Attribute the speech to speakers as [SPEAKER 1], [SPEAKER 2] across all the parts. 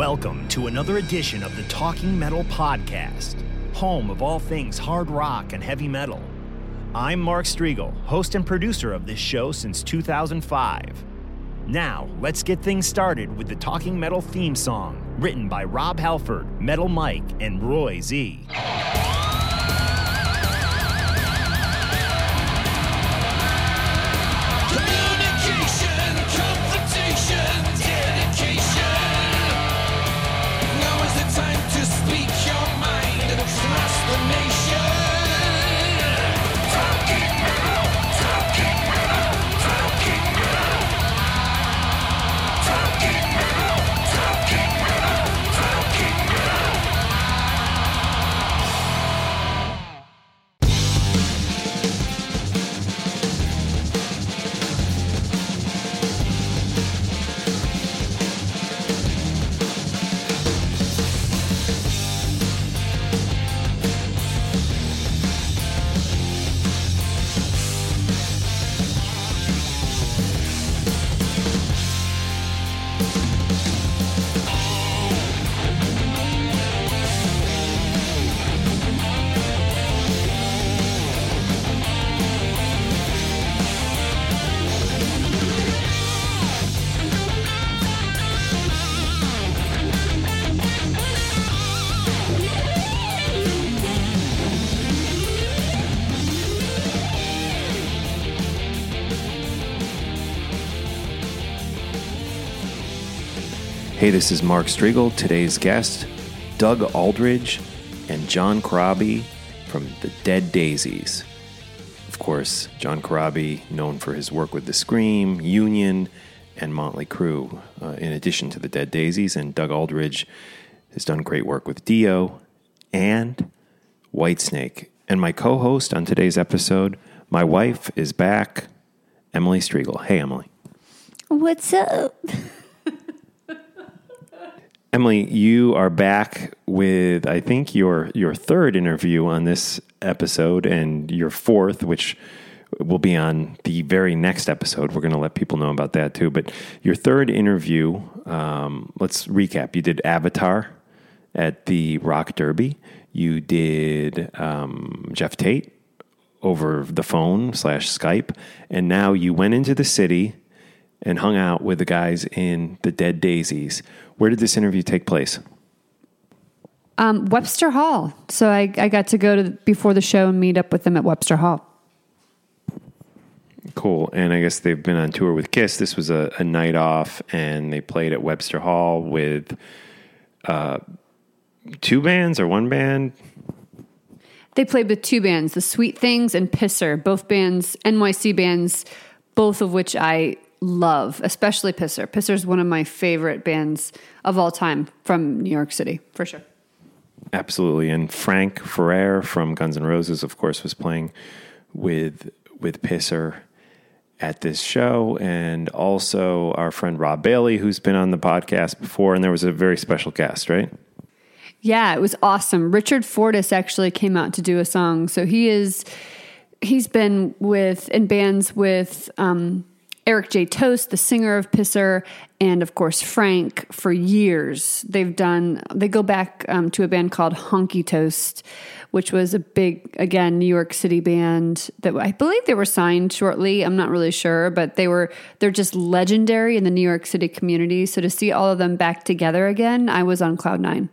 [SPEAKER 1] Welcome to another edition of the Talking Metal Podcast, home of all things hard rock and heavy metal. I'm Mark Strigl, host and producer of this show since 2005. Now, let's get things started with the Talking Metal theme song, written by Rob Halford, Metal Mike, and Roy Z.
[SPEAKER 2] Hey, this is Mark Strigl. Today's guest, Doug Aldrich and John Corabi from the Dead Daisies. Of course, John Corabi, known for his work with The Scream, Union, and Motley Crue, uh, in addition to the Dead Daisies. And Doug Aldrich has done great work with Dio and Whitesnake. And my co host on today's episode, my wife, is back, Emily Strigl. Hey, Emily.
[SPEAKER 3] What's up?
[SPEAKER 2] Emily, you are back with I think your your third interview on this episode and your fourth, which will be on the very next episode. We're going to let people know about that too. But your third interview, um, let's recap. You did Avatar at the Rock Derby. You did um, Geoff Tate over the phone slash Skype, and now you went into the city and hung out with the guys in the Dead Daisies. Where did this interview take place?
[SPEAKER 3] Um, Webster Hall. So I, I got to go to before the show and meet up with them at Webster Hall.
[SPEAKER 2] Cool. And I guess they've been on tour with Kiss. This was a, a night off, and they played at Webster Hall with uh, two bands or one band.
[SPEAKER 3] They played with two bands, The Sweet Things and Pisser, both bands, NYC bands, both of which I love, especially Pisser. Pisser is one of my favorite bands of all time from New York City, for sure.
[SPEAKER 2] Absolutely. And Frank Ferrer from Guns N' Roses, of course, was playing with with Pisser at this show, and also our friend Rob Bailey, who's been on the podcast before, and there was a very special guest, right?
[SPEAKER 3] Yeah, it was awesome. Richard Fortus actually came out to do a song. So he is he's been with in bands with um, Eric J. Toast, the singer of Pisser, and of course Frank for years. They've done they go back um, to a band called Honky Toast, which was a big again New York City band that I believe they were signed shortly. I'm not really sure, but they were they're just legendary in the New York City community. So to see all of them back together again, I was on cloud nine.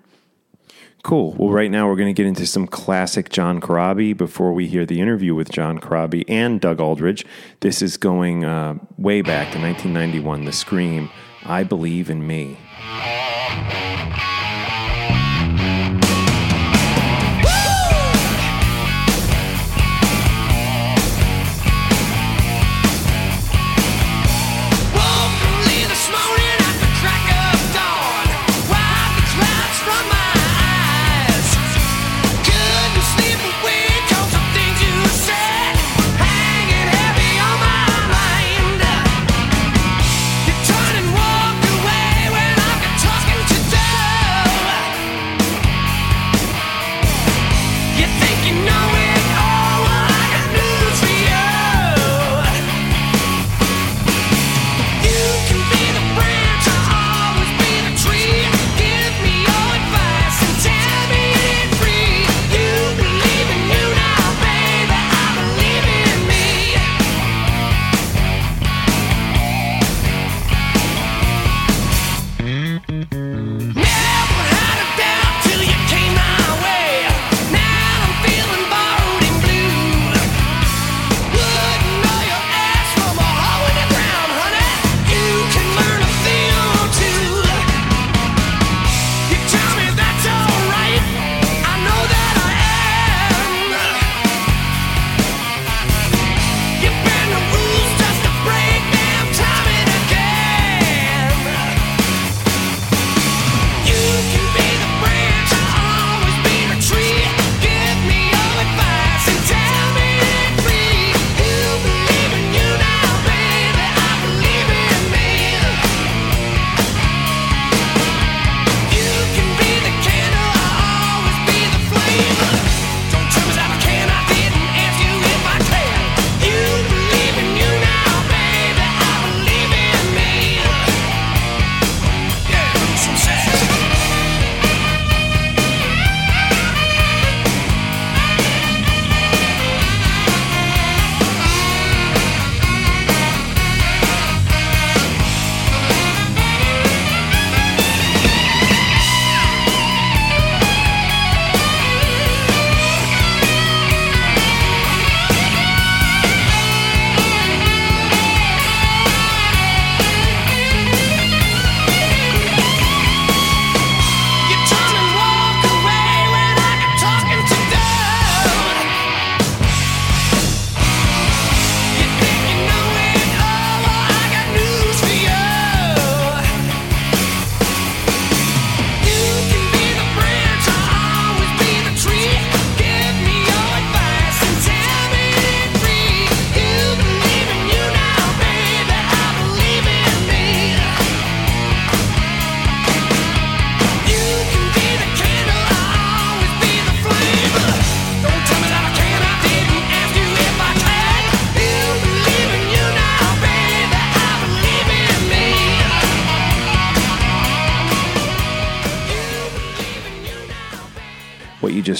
[SPEAKER 2] Cool. Well, right now we're going to get into some classic John Corabi before we hear the interview with John Corabi and Doug Aldrich. This is going uh, way back to 1991, The Scream, I Believe in Me.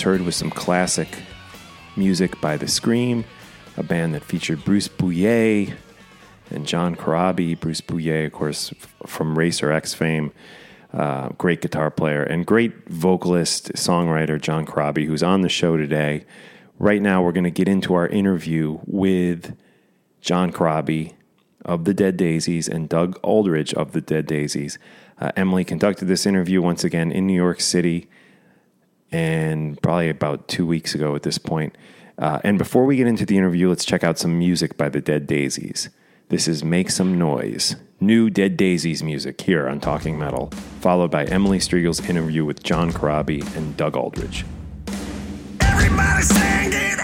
[SPEAKER 2] Heard was some classic music by The Scream, a band that featured Bruce Bouillet and John Corabi. Bruce Bouillet, of course, from Racer X fame, uh, great guitar player, and great vocalist, songwriter John Corabi, who's on the show today. Right now, we're going to get into our interview with John Corabi of the Dead Daisies and Doug Aldrich of the Dead Daisies. Uh, Emily conducted this interview once again in New York City and probably about two weeks ago at this point. Uh, and before we get into the interview, let's check out some music by the Dead Daisies. This is Make Some Noise, new Dead Daisies music here on Talking Metal, followed by Emily Strigl's interview with John Corabi and Doug Aldrich.
[SPEAKER 4] Everybody stand,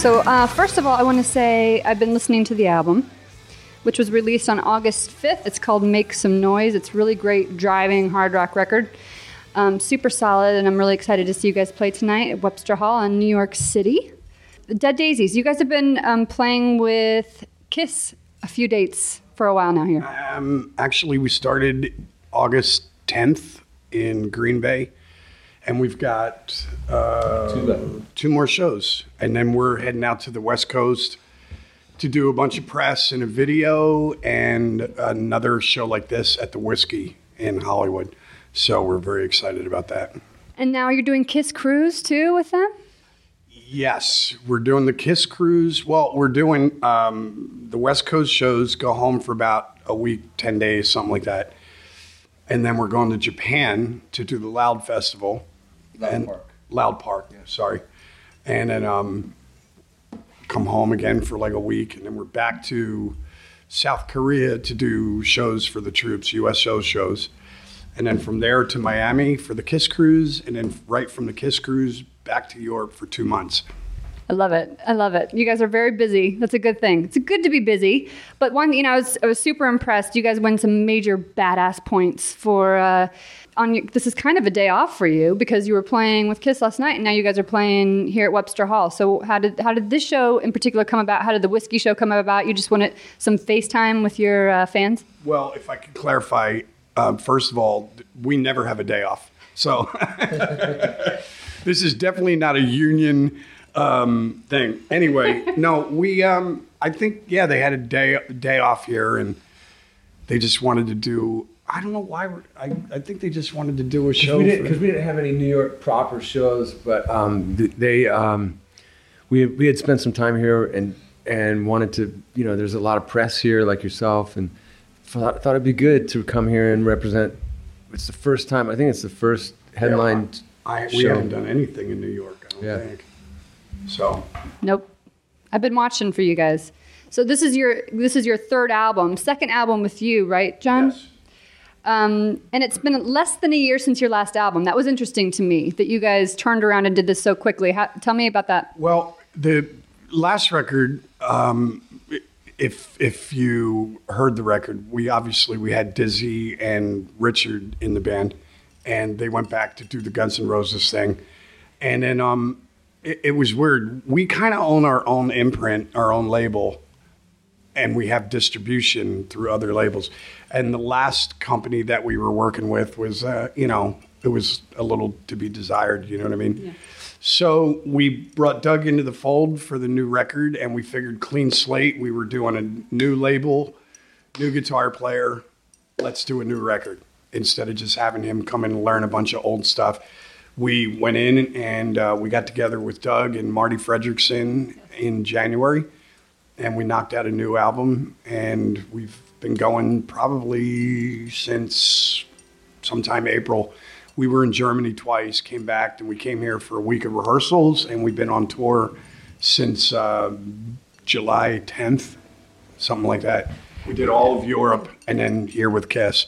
[SPEAKER 5] So, uh, first of all, I want to say I've been listening to the album, which was released on August 5th. It's called Make Some Noise. It's really great driving hard rock record. Um, super solid, and I'm really excited to see you guys play tonight at Webster Hall in New York City. The Dead Daisies, you guys have been um, playing with Kiss a few dates for a while now here.
[SPEAKER 6] Um, actually, we started August 10th in Green Bay, and we've got uh, two more shows, and then we're heading out to the West Coast to do a bunch of press and a video, and another show like this at the Whisky in Hollywood. So we're very excited about that.
[SPEAKER 5] And now you're doing Kiss Cruise too with them?
[SPEAKER 6] Yes, we're doing the Kiss Cruise. Well, we're doing um, the West Coast shows, go home for about a week, 10 days, something like that. And then we're going to Japan to do the Loud Festival. Loud Park. Loud Park, sorry. And then um, come home again for like a week. And then we're back to South Korea to do shows for the troops, USO shows. And then from there to Miami for the Kiss Cruise. And then right from the Kiss Cruise back to Europe for two months.
[SPEAKER 5] I love it. I love it. You guys are very busy. That's a good thing. It's good to be busy. But one, you know, I was, I was super impressed. You guys won some major badass points for uh, on. Your, this is kind of a day off for you because you were playing with Kiss last night, and now you guys are playing here at Webster Hall. So how did how did this show in particular come about? How did the whiskey show come about? You just wanted some FaceTime with your uh, fans.
[SPEAKER 6] Well, if I could clarify, um, first of all, we never have a day off. So this is definitely not a union um, thing. Anyway, no, we, um, I think, yeah, they had a day day off here, and they just wanted to do. I don't know why. We're, I I think they just wanted to do a show.
[SPEAKER 7] we didn't
[SPEAKER 6] for-
[SPEAKER 7] because we didn't have any New York proper shows, but um, they um, we we had spent some time here and and wanted to, you know, there's a lot of press here like yourself, and thought, thought it'd be good to come here and represent. It's the first time. I think it's the first headline.
[SPEAKER 6] I, we haven't done anything in New York. I don't
[SPEAKER 7] Yeah.
[SPEAKER 6] think. So
[SPEAKER 5] Nope. I've been watching for you guys. So this is your this is your third album, second album with you, right, John?
[SPEAKER 6] yes.
[SPEAKER 5] Um, and it's been less than a year since your last album. That was interesting to me that you guys turned around and did this so quickly. How, tell me about that.
[SPEAKER 6] Well, the last record, um, if if you heard the record, we obviously we had Dizzy and Richard in the band, and they went back to do the Guns N' Roses thing, and then um, it, it was weird. We kind of own our own imprint, our own label, and we have distribution through other labels. And the last company that we were working with was, uh, you know, it was a little to be desired. You know what I mean? So we brought Doug into the fold for the new record, and we figured clean slate. We were doing a new label, new guitar player. Let's do a new record instead of just having him come in and learn a bunch of old stuff. We went in and uh, we got together with Doug and Marti Frederiksen in January and we knocked out a new album and we've been going probably since sometime april we were in germany twice came back and we came here for a week of rehearsals and we've been on tour since uh, july 10th something like that we did all of europe and then here with kiss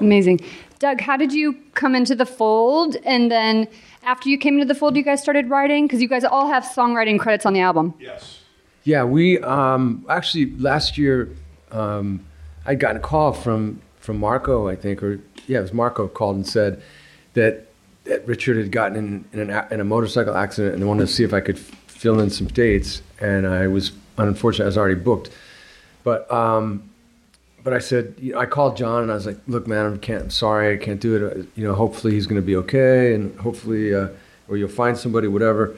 [SPEAKER 5] Amazing. Doug, how did you come into the fold? And then after you came into the fold, you guys started writing? Because you guys all have songwriting credits on the album.
[SPEAKER 6] yes
[SPEAKER 7] Yeah, we um, actually last year um, I'd gotten a call from from Marco, I think, or yeah, it was Marco called and said that that Richard had gotten in in, an, a- in a motorcycle accident and wanted to see if I could fill in some dates, and I was unfortunately I was already booked, but um, but I said you know, I called John and I was like, look, man, I can't, I'm sorry, I can't do it. Uh, You know, hopefully he's going to be okay, and hopefully uh, or you'll find somebody, whatever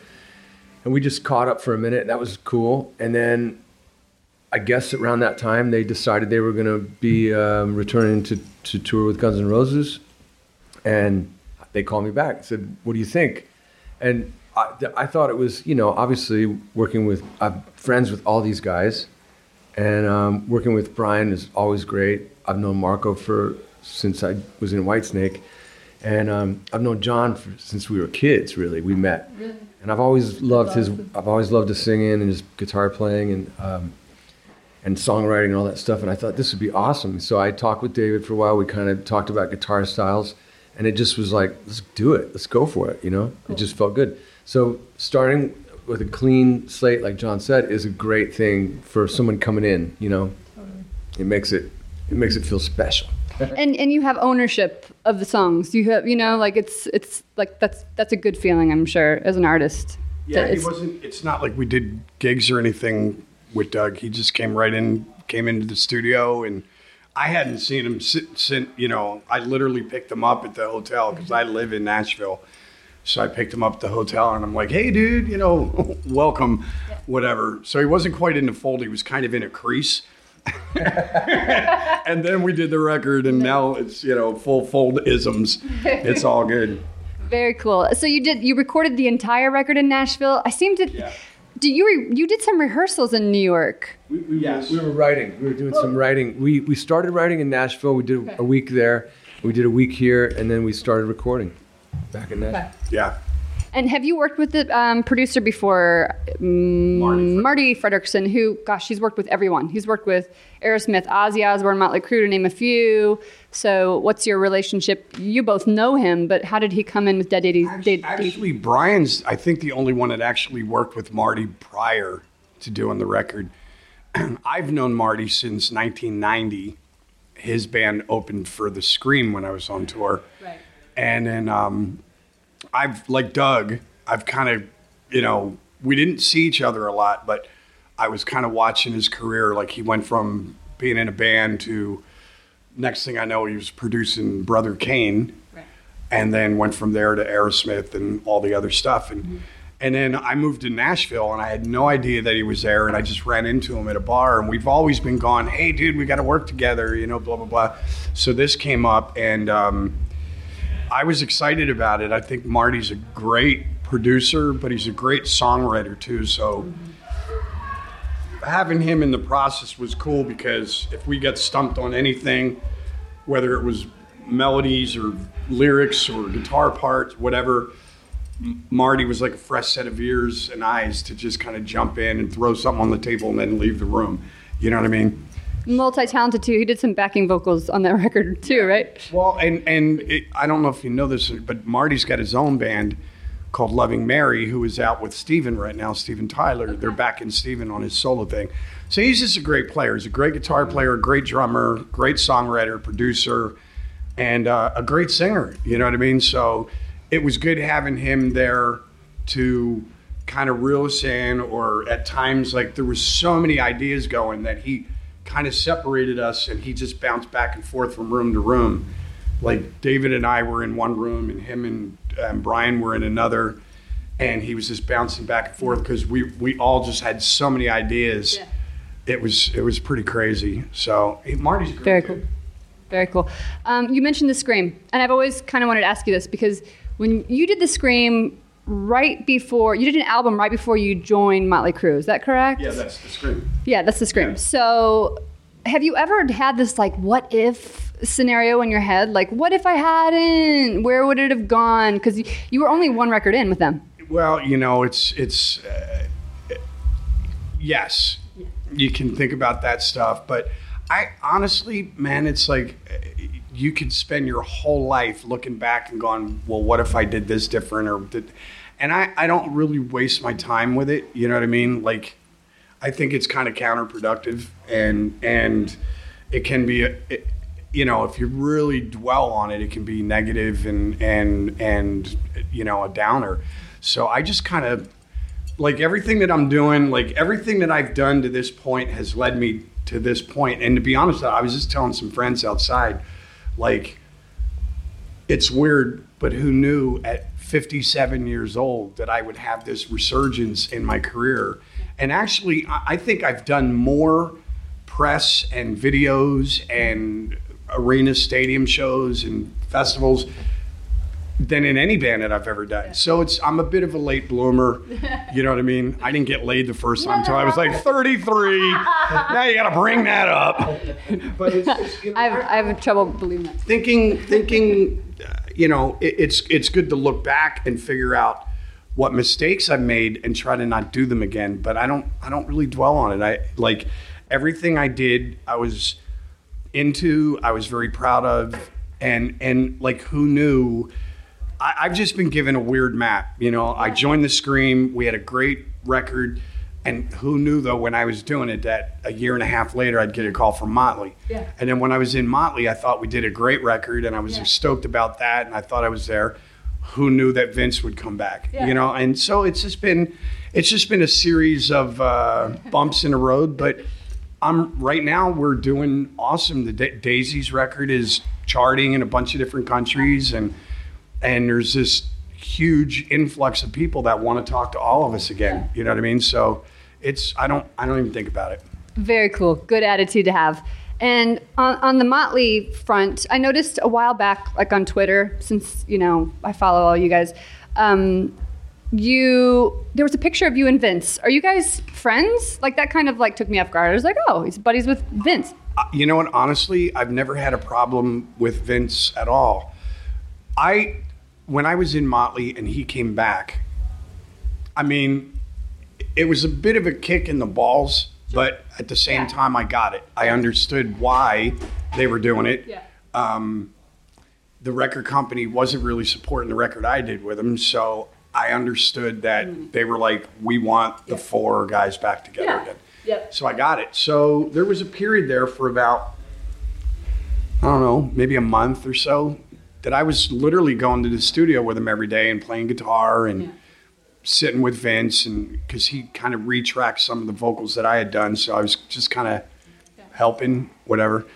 [SPEAKER 7] and we just caught up for a minute. That was cool. And then I guess around that time they decided they were going to be um, returning to, to tour with Guns N' Roses, and they called me back and said, "What do you think?" And I, I thought it was, you know, obviously working with I'm friends with all these guys, and um, working with Brian is always great. I've known Marco for since I was in Whitesnake, and um, I've known John for, since we were kids. Really, we met, and I've always loved his. I've always loved his singing and his guitar playing and um, and songwriting and all that stuff. And I thought this would be awesome. So I talked with David for a while. We kind of talked about guitar styles, and it just was like, let's do it. Let's go for it. You know, it just felt good. So starting with a clean slate, like John said, is a great thing for someone coming in. You know, it makes it it makes it feel special.
[SPEAKER 5] And and you have ownership of the songs. You have you know like it's it's like that's that's a good feeling I'm sure as an artist.
[SPEAKER 6] Yeah, he wasn't. It's not like we did gigs or anything with Doug. He just came right in, came into the studio, and I hadn't seen him sit you know, I literally picked him up at the hotel because I live in Nashville. So I picked him up at the hotel, and I'm like, "Hey, dude, you know, welcome, whatever." So he wasn't quite in the fold; he was kind of in a crease. and then we did the record, and now it's you know full fold isms. It's all good.
[SPEAKER 5] Very cool. So you did you recorded the entire record in Nashville. I seem to.
[SPEAKER 6] Yeah.
[SPEAKER 5] Do you re, you did some rehearsals in New York?
[SPEAKER 7] We, we,
[SPEAKER 6] Yes.
[SPEAKER 7] we were writing. We were doing some writing. We we started writing in Nashville. We did a week there. We did a week here, and then we started recording back in Nashville.
[SPEAKER 6] Yeah.
[SPEAKER 5] And have you worked with the um, producer before, um, Marty, Frederiksen? Who, gosh, he's worked with everyone. He's worked with Aerosmith, Ozzy Osbourne, Motley Crue, to name a few. So, what's your relationship? You both know him, but how did he come in with Dead Daisies? Dead-
[SPEAKER 6] Actually, Brian's, I think, the only one that actually worked with Marty prior to doing the record. I've known Marty since 1990. His band opened for The Scream when I was on tour.
[SPEAKER 5] Right.
[SPEAKER 6] And then um, I've, like Doug, I've kind of, you know, we didn't see each other a lot, but I was kind of watching his career. Like he went from being in a band to, next thing I know, he was producing Brother Cane and then went from there to Aerosmith and all the other stuff. And and then I moved to Nashville, and I had no idea that he was there. And I just ran into him at a bar, and we've always been gone. Hey, dude, we got to work together, you know, blah blah blah. So this came up, and um, I was excited about it. I think Marty's a great producer, but he's a great songwriter too. So having him in the process was cool because if we get stumped on anything, whether it was melodies or lyrics or guitar parts, whatever, Marty was like a fresh set of ears and eyes to just kind of jump in and throw something on the table and then leave the room. You know what I mean?
[SPEAKER 5] Multi talented too. He did some backing vocals on that record too, right?
[SPEAKER 6] Well, and and it, I don't know if you know this, but Marty's got his own band called Loving Mary, who is out with Steven right now, Steven Tyler. They're backing Steven on his solo thing. So he's just a great player. He's a great guitar player, a great drummer, great songwriter, producer, and uh, a great singer. You know what I mean? So it was good having him there to kind of reel us in, or at times, like there was so many ideas going that he kind of separated us and he just bounced back and forth from room to room like David and I were in one room, and him and um, Brian were in another, and he was just bouncing back and forth because we we all just had so many ideas. It was it was pretty crazy. So hey, Marty's a great
[SPEAKER 5] Very
[SPEAKER 6] dude.
[SPEAKER 5] cool. Very cool. Um, you mentioned the Scream, and I've always kind of wanted to ask you this because when you did the Scream right before you did an album right before you joined Motley Crue, is that correct?
[SPEAKER 6] Yeah, that's the scream.
[SPEAKER 5] Yeah, that's the Scream.
[SPEAKER 6] Yeah.
[SPEAKER 5] So, have you ever had this like what if scenario in your head? Like, what if I hadn't? Where would it have gone? Because you, you were only one record in with them.
[SPEAKER 6] Well, you know, it's it's uh, yes, you can think about that stuff, but I honestly, man, it's like uh, you could spend your whole life looking back and going, well, what if I did this different or did, and I I don't really waste my time with it. You know what I mean? Like, I think it's kind of counterproductive, and and it can be. It, you know, if you really dwell on it, it can be negative and and and you know a downer. So I just kind of like everything that I'm doing, like everything that I've done to this point has led me to this point. And to be honest, I was just telling some friends outside, like it's weird, but who knew at 57 years old that I would have this resurgence in my career? And actually, I I think I've done more press and videos and arena stadium shows and festivals than in any band that I've ever done. So it's I'm a bit of a late bloomer. You know what I mean? I didn't get laid the first time until I was like 33. now you got to bring that up. But it's, it's you know,
[SPEAKER 5] I have, I have trouble believing that.
[SPEAKER 6] thinking thinking uh, you know it, it's it's good to look back and figure out what mistakes I've made and try to not do them again but I don't I don't really dwell on it. I like everything I did I was into I was very proud of and and like who knew? I, I've just been given a weird map you know? I joined the Scream. We had a great record and who knew though when I was doing it that a year and a half later I'd get a call from Motley
[SPEAKER 5] Yeah.
[SPEAKER 6] and then when I was in Motley, I thought we did a great record, and I was stoked about that, and I thought I was there. Who knew that Vince would come back?
[SPEAKER 5] Yeah.
[SPEAKER 6] You know, and so it's just been, it's just been a series of uh, bumps in the road. But I'm right now we're doing awesome. The da- Daisy's record is charting in a bunch of different countries, and and there's this huge influx of people that want to talk to all of us again. You know what I mean? So it's I don't I don't even think about it.
[SPEAKER 5] Very cool. Good attitude to have. And on, on the Motley front, I noticed a while back, like on Twitter, since you know I follow all you guys. Um, you there was a picture of you and Vince. Are you guys friends? Like that kind of like took me off guard. I was like, oh, he's buddies with Vince.
[SPEAKER 6] Uh, you know what? Honestly, I've never had a problem with Vince at all. I, when I was in Motley and he came back, I mean, it was a bit of a kick in the balls, but at the same
[SPEAKER 5] Yeah.
[SPEAKER 6] time, I got it. I understood why they were doing it.
[SPEAKER 5] Yeah.
[SPEAKER 6] Um, the record company wasn't really supporting the record I did with them, so I understood that they were like, "We want the four guys back together
[SPEAKER 5] Mm. Yeah.
[SPEAKER 6] again."
[SPEAKER 5] Yep.
[SPEAKER 6] So I got it. So there was a period there for about, I don't know, maybe a month or so that I was literally going to the studio with him every day and playing guitar and sitting with Vince and because he kind of retracked some of the vocals that I had done. So I was just kind of helping, whatever.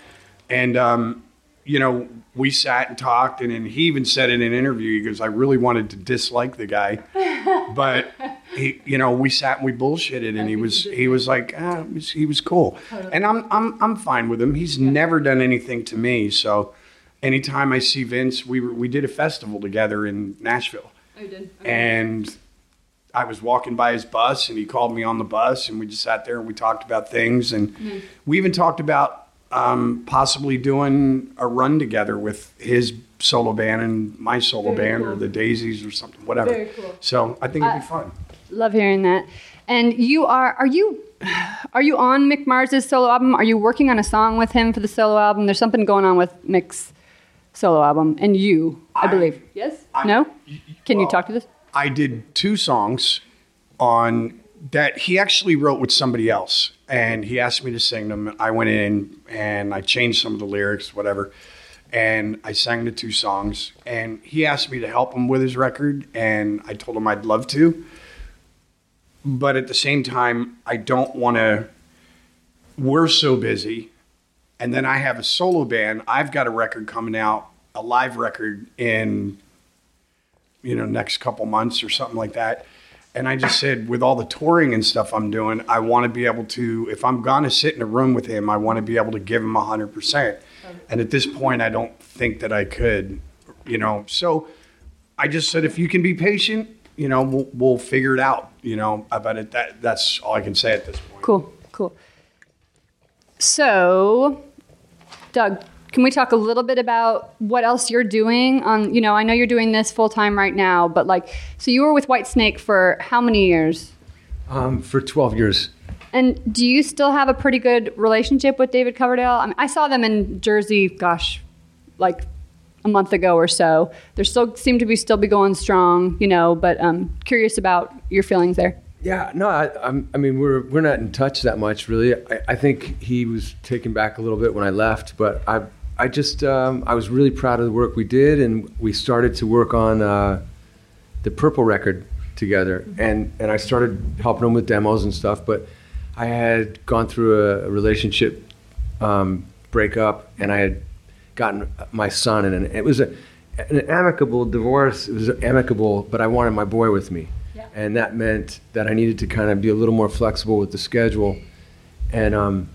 [SPEAKER 6] And, um, you know, we sat and talked, and then he even said in an interview, he goes, I really wanted to dislike the guy. but he, you know, we sat and we bullshitted, and he was he was like, ah, he was cool, and I'm I'm I'm fine with him. He's never done anything to me, so anytime I see Vince, we were, we did a festival together in Nashville,
[SPEAKER 5] I did.
[SPEAKER 6] and I was walking by his bus and he called me on the bus and we just sat there and we talked about things and we even talked about um, possibly doing a run together with his solo band and my solo band or the Daisies or something, whatever.
[SPEAKER 5] Very cool.
[SPEAKER 6] So I think it'd be fun.
[SPEAKER 5] Love hearing that. And you are are you are you on Mick Mars's solo album? Are you working on a song with him for the solo album? There's something going on with Mick's solo album and you, I,
[SPEAKER 6] I-
[SPEAKER 5] believe. Yes?
[SPEAKER 6] I-
[SPEAKER 5] no? Can you talk to this?
[SPEAKER 6] I did two songs on that he actually wrote with somebody else, and he asked me to sing them. I went in and I changed some of the lyrics, whatever, and I sang the two songs. And he asked me to help him with his record, and I told him I'd love to. But at the same time, I don't want to. We're so busy, and then I have a solo band. I've got a record coming out, a live record in you know, next couple months or something like that. And I just said, with all the touring and stuff I'm doing, I want to be able to, if I'm to sit in a room with him, I want to be able to give him 100%. And at this point, I don't think that I could, you know. So I just said, if you can be patient, you know, we'll, we'll figure it out, you know, about it. That, that's all I can say at this point.
[SPEAKER 5] Cool, cool. So, Doug, can we talk a little bit about what else you're doing on, you know, I know you're doing this full time right now, but like, so you were with Whitesnake for how many years?
[SPEAKER 7] Um, for 12 years.
[SPEAKER 5] And do you still have a pretty good relationship with David Coverdale? I mean, I saw them in Jersey, gosh, like a month ago or so. They still seem to be still be going strong, you know. But um, curious about your feelings there.
[SPEAKER 7] Yeah, no, I, I'm, I mean, we're we're not in touch that much, really. I, I think he was taken back a little bit when I left, but I I just um, I was really proud of the work we did, and we started to work on uh, the Purple record together, and and I started helping him with demos and stuff. But I had gone through a, a relationship um, breakup, and I had gotten my son, and it was a, an amicable divorce. It was amicable, but I wanted my boy with me, and that meant that I needed to kind of be a little more flexible with the schedule, and um,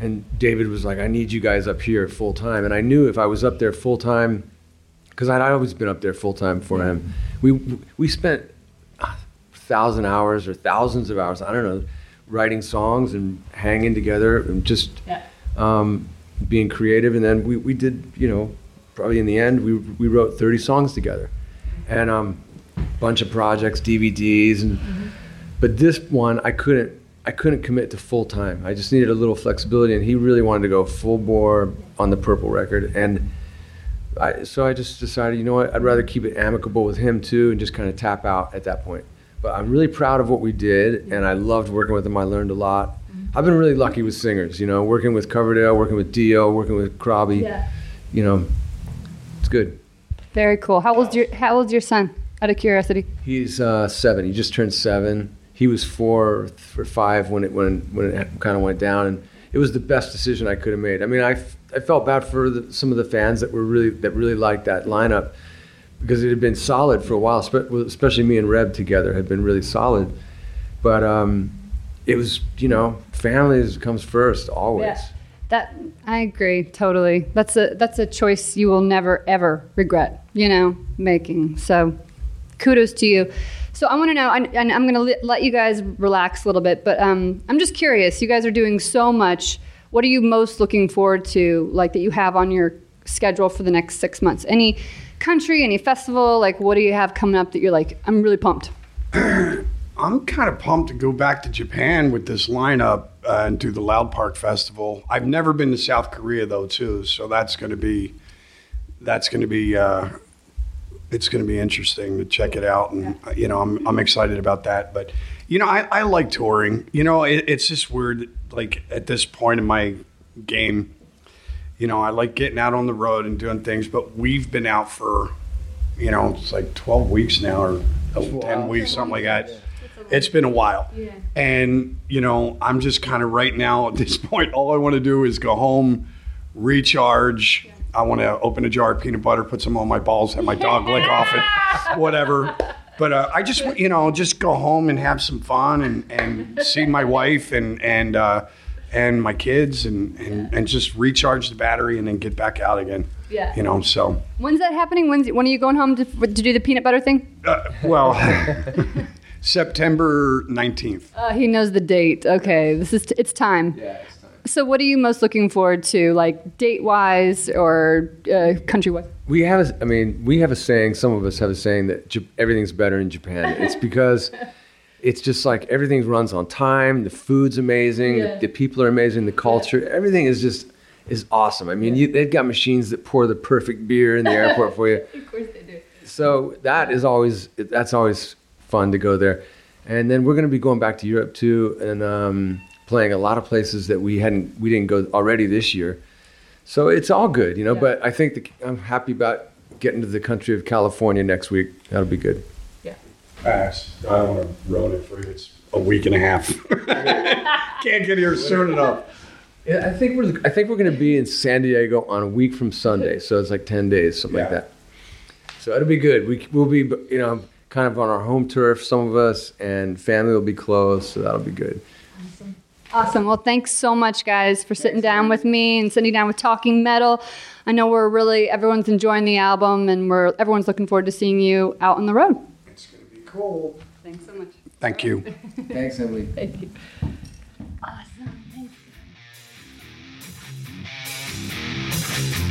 [SPEAKER 7] and David was like, "I need you guys up here full time," and I knew if I was up there full time, because I'd always been up there full time for him. We we spent a thousand hours or thousands of hours, I don't know, writing songs and hanging together and just um, being creative. And then we, we did, you know, probably in the end, we, we wrote 30 songs together. And um, bunch of projects, DVDs. And, But this one, I couldn't, I couldn't commit to full time. I just needed a little flexibility. And he really wanted to go full bore on the Purple record. And I, so I just decided, you know what, I'd rather keep it amicable with him too and just kind of tap out at that point. But I'm really proud of what we did, and I loved working with him. I learned a lot. Mm-hmm. I've been really lucky with singers, you know, working with Coverdale, working with Dio, working with Crosby. You know, it's good.
[SPEAKER 5] Very cool. How old's your How old's your son? Out of curiosity.
[SPEAKER 7] He's uh, seven. He just turned seven. He was four or five when it when when it kind of went down, and it was the best decision I could have made. I mean, I, f- I felt bad for the, some of the fans that were really that really liked that lineup because it had been solid for a while. spe- Especially me and Reb together had been really solid, but um, it was you know family comes first always.
[SPEAKER 5] That I agree totally. That's a that's a choice you will never ever regret. You know, making. So, kudos to you. So I want to know, and I'm going to let you guys relax a little bit, but um, I'm just curious. You guys are doing so much. What are you most looking forward to, like that you have on your schedule for the next six months? Any country, any festival? Like, what do you have coming up that you're like, I'm really pumped.
[SPEAKER 6] I'm kind of pumped to go back to Japan with this lineup uh, and do the Loud Park Festival. I've never been to South Korea though, too, so that's going to be that's going to be uh, it's going to be interesting to check it out, and uh, you know I'm I'm excited about that. But you know I, I like touring. You know it, it's just weird. Like at this point in my game, you know I like getting out on the road and doing things. But we've been out for you know it's like 12 weeks now or 10 weeks, something like that. It's been a while. Yeah. And, you know, I'm just kind of right now at this point, all I want to do is go home, recharge. I want to open a jar of peanut butter, put some on my balls, have my dog lick off it, whatever. But uh, I just, you know, just go home and have some fun and, and see my wife and, and, uh, and my kids and, and, and just recharge the battery and then get back out again.
[SPEAKER 5] Yeah.
[SPEAKER 6] You know, so.
[SPEAKER 5] When's that happening? When's when are you going home to, to do the peanut butter thing?
[SPEAKER 6] Uh, well, September 19th.
[SPEAKER 5] Uh, he knows the date. Okay, this is it's time.
[SPEAKER 7] Yeah.
[SPEAKER 5] So, what are you most looking forward to, like date wise or uh, country wise?
[SPEAKER 7] We have, a, I mean, we have a saying. Some of us have a saying that Jap- everything's better in Japan. It's because it's just like everything runs on time. The food's amazing.
[SPEAKER 5] Yeah.
[SPEAKER 7] The, the people are amazing. The culture, everything is just is awesome. I mean, you, they've got machines that pour the perfect beer in the airport for you.
[SPEAKER 5] Of course they do.
[SPEAKER 7] So that is always that's always fun to go there. And then we're going to be going back to Europe too, and um, playing a lot of places that we hadn't we didn't go already this year. So it's all good, you know.
[SPEAKER 5] Yeah.
[SPEAKER 7] But I think the, I'm happy about getting to the country of California next week. That'll be good. Yeah.
[SPEAKER 6] Pass. I don't want to ruin it for you. It's a week and a half. Can't get here soon enough.
[SPEAKER 7] Yeah, I think we're I think we're going to be in San Diego on a week from Sunday, so it's like ten days, something like that. So it'll be good. We we'll be you know kind of on our home turf, some of us, and family will be close, so that'll be good.
[SPEAKER 5] Awesome. Well, thanks so much, guys, for sitting down with me and sitting down with Talking Metal. I know we're really everyone's enjoying the album, and we're everyone's looking forward to seeing you out on the road.
[SPEAKER 6] It's going to be cool.
[SPEAKER 5] Thanks so much.
[SPEAKER 6] Thank you.
[SPEAKER 7] Thanks, Emily.
[SPEAKER 5] Thank you.
[SPEAKER 4] Awesome.
[SPEAKER 2] Thank You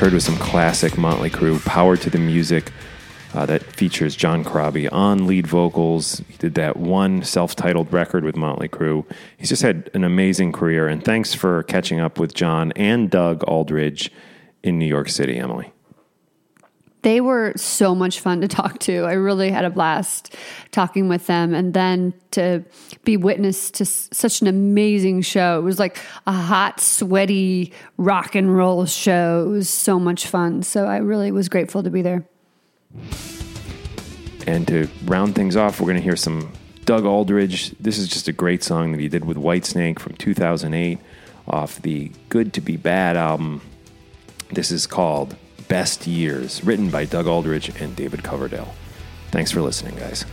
[SPEAKER 2] heard was some classic Motley Crue, Power to the Music, uh, that features John Corabi on lead vocals. He did that one self titled record with Motley Crue. He's just had an amazing career, and thanks for catching up with John and Doug Aldrich in New York City, Emily.
[SPEAKER 3] They were so much fun to talk to. I really had a blast talking with them. And then to be witness to s- such an amazing show. It was like a hot, sweaty rock and roll show. It was so much fun. So I really was grateful to be there.
[SPEAKER 2] And to round things off, we're going to hear some Doug Aldrich. This is just a great song that he did with Whitesnake from 2008 off the Good to Be Bad album. This is called Best Years, written by Doug Aldrich and David Coverdale. Thanks for listening, guys.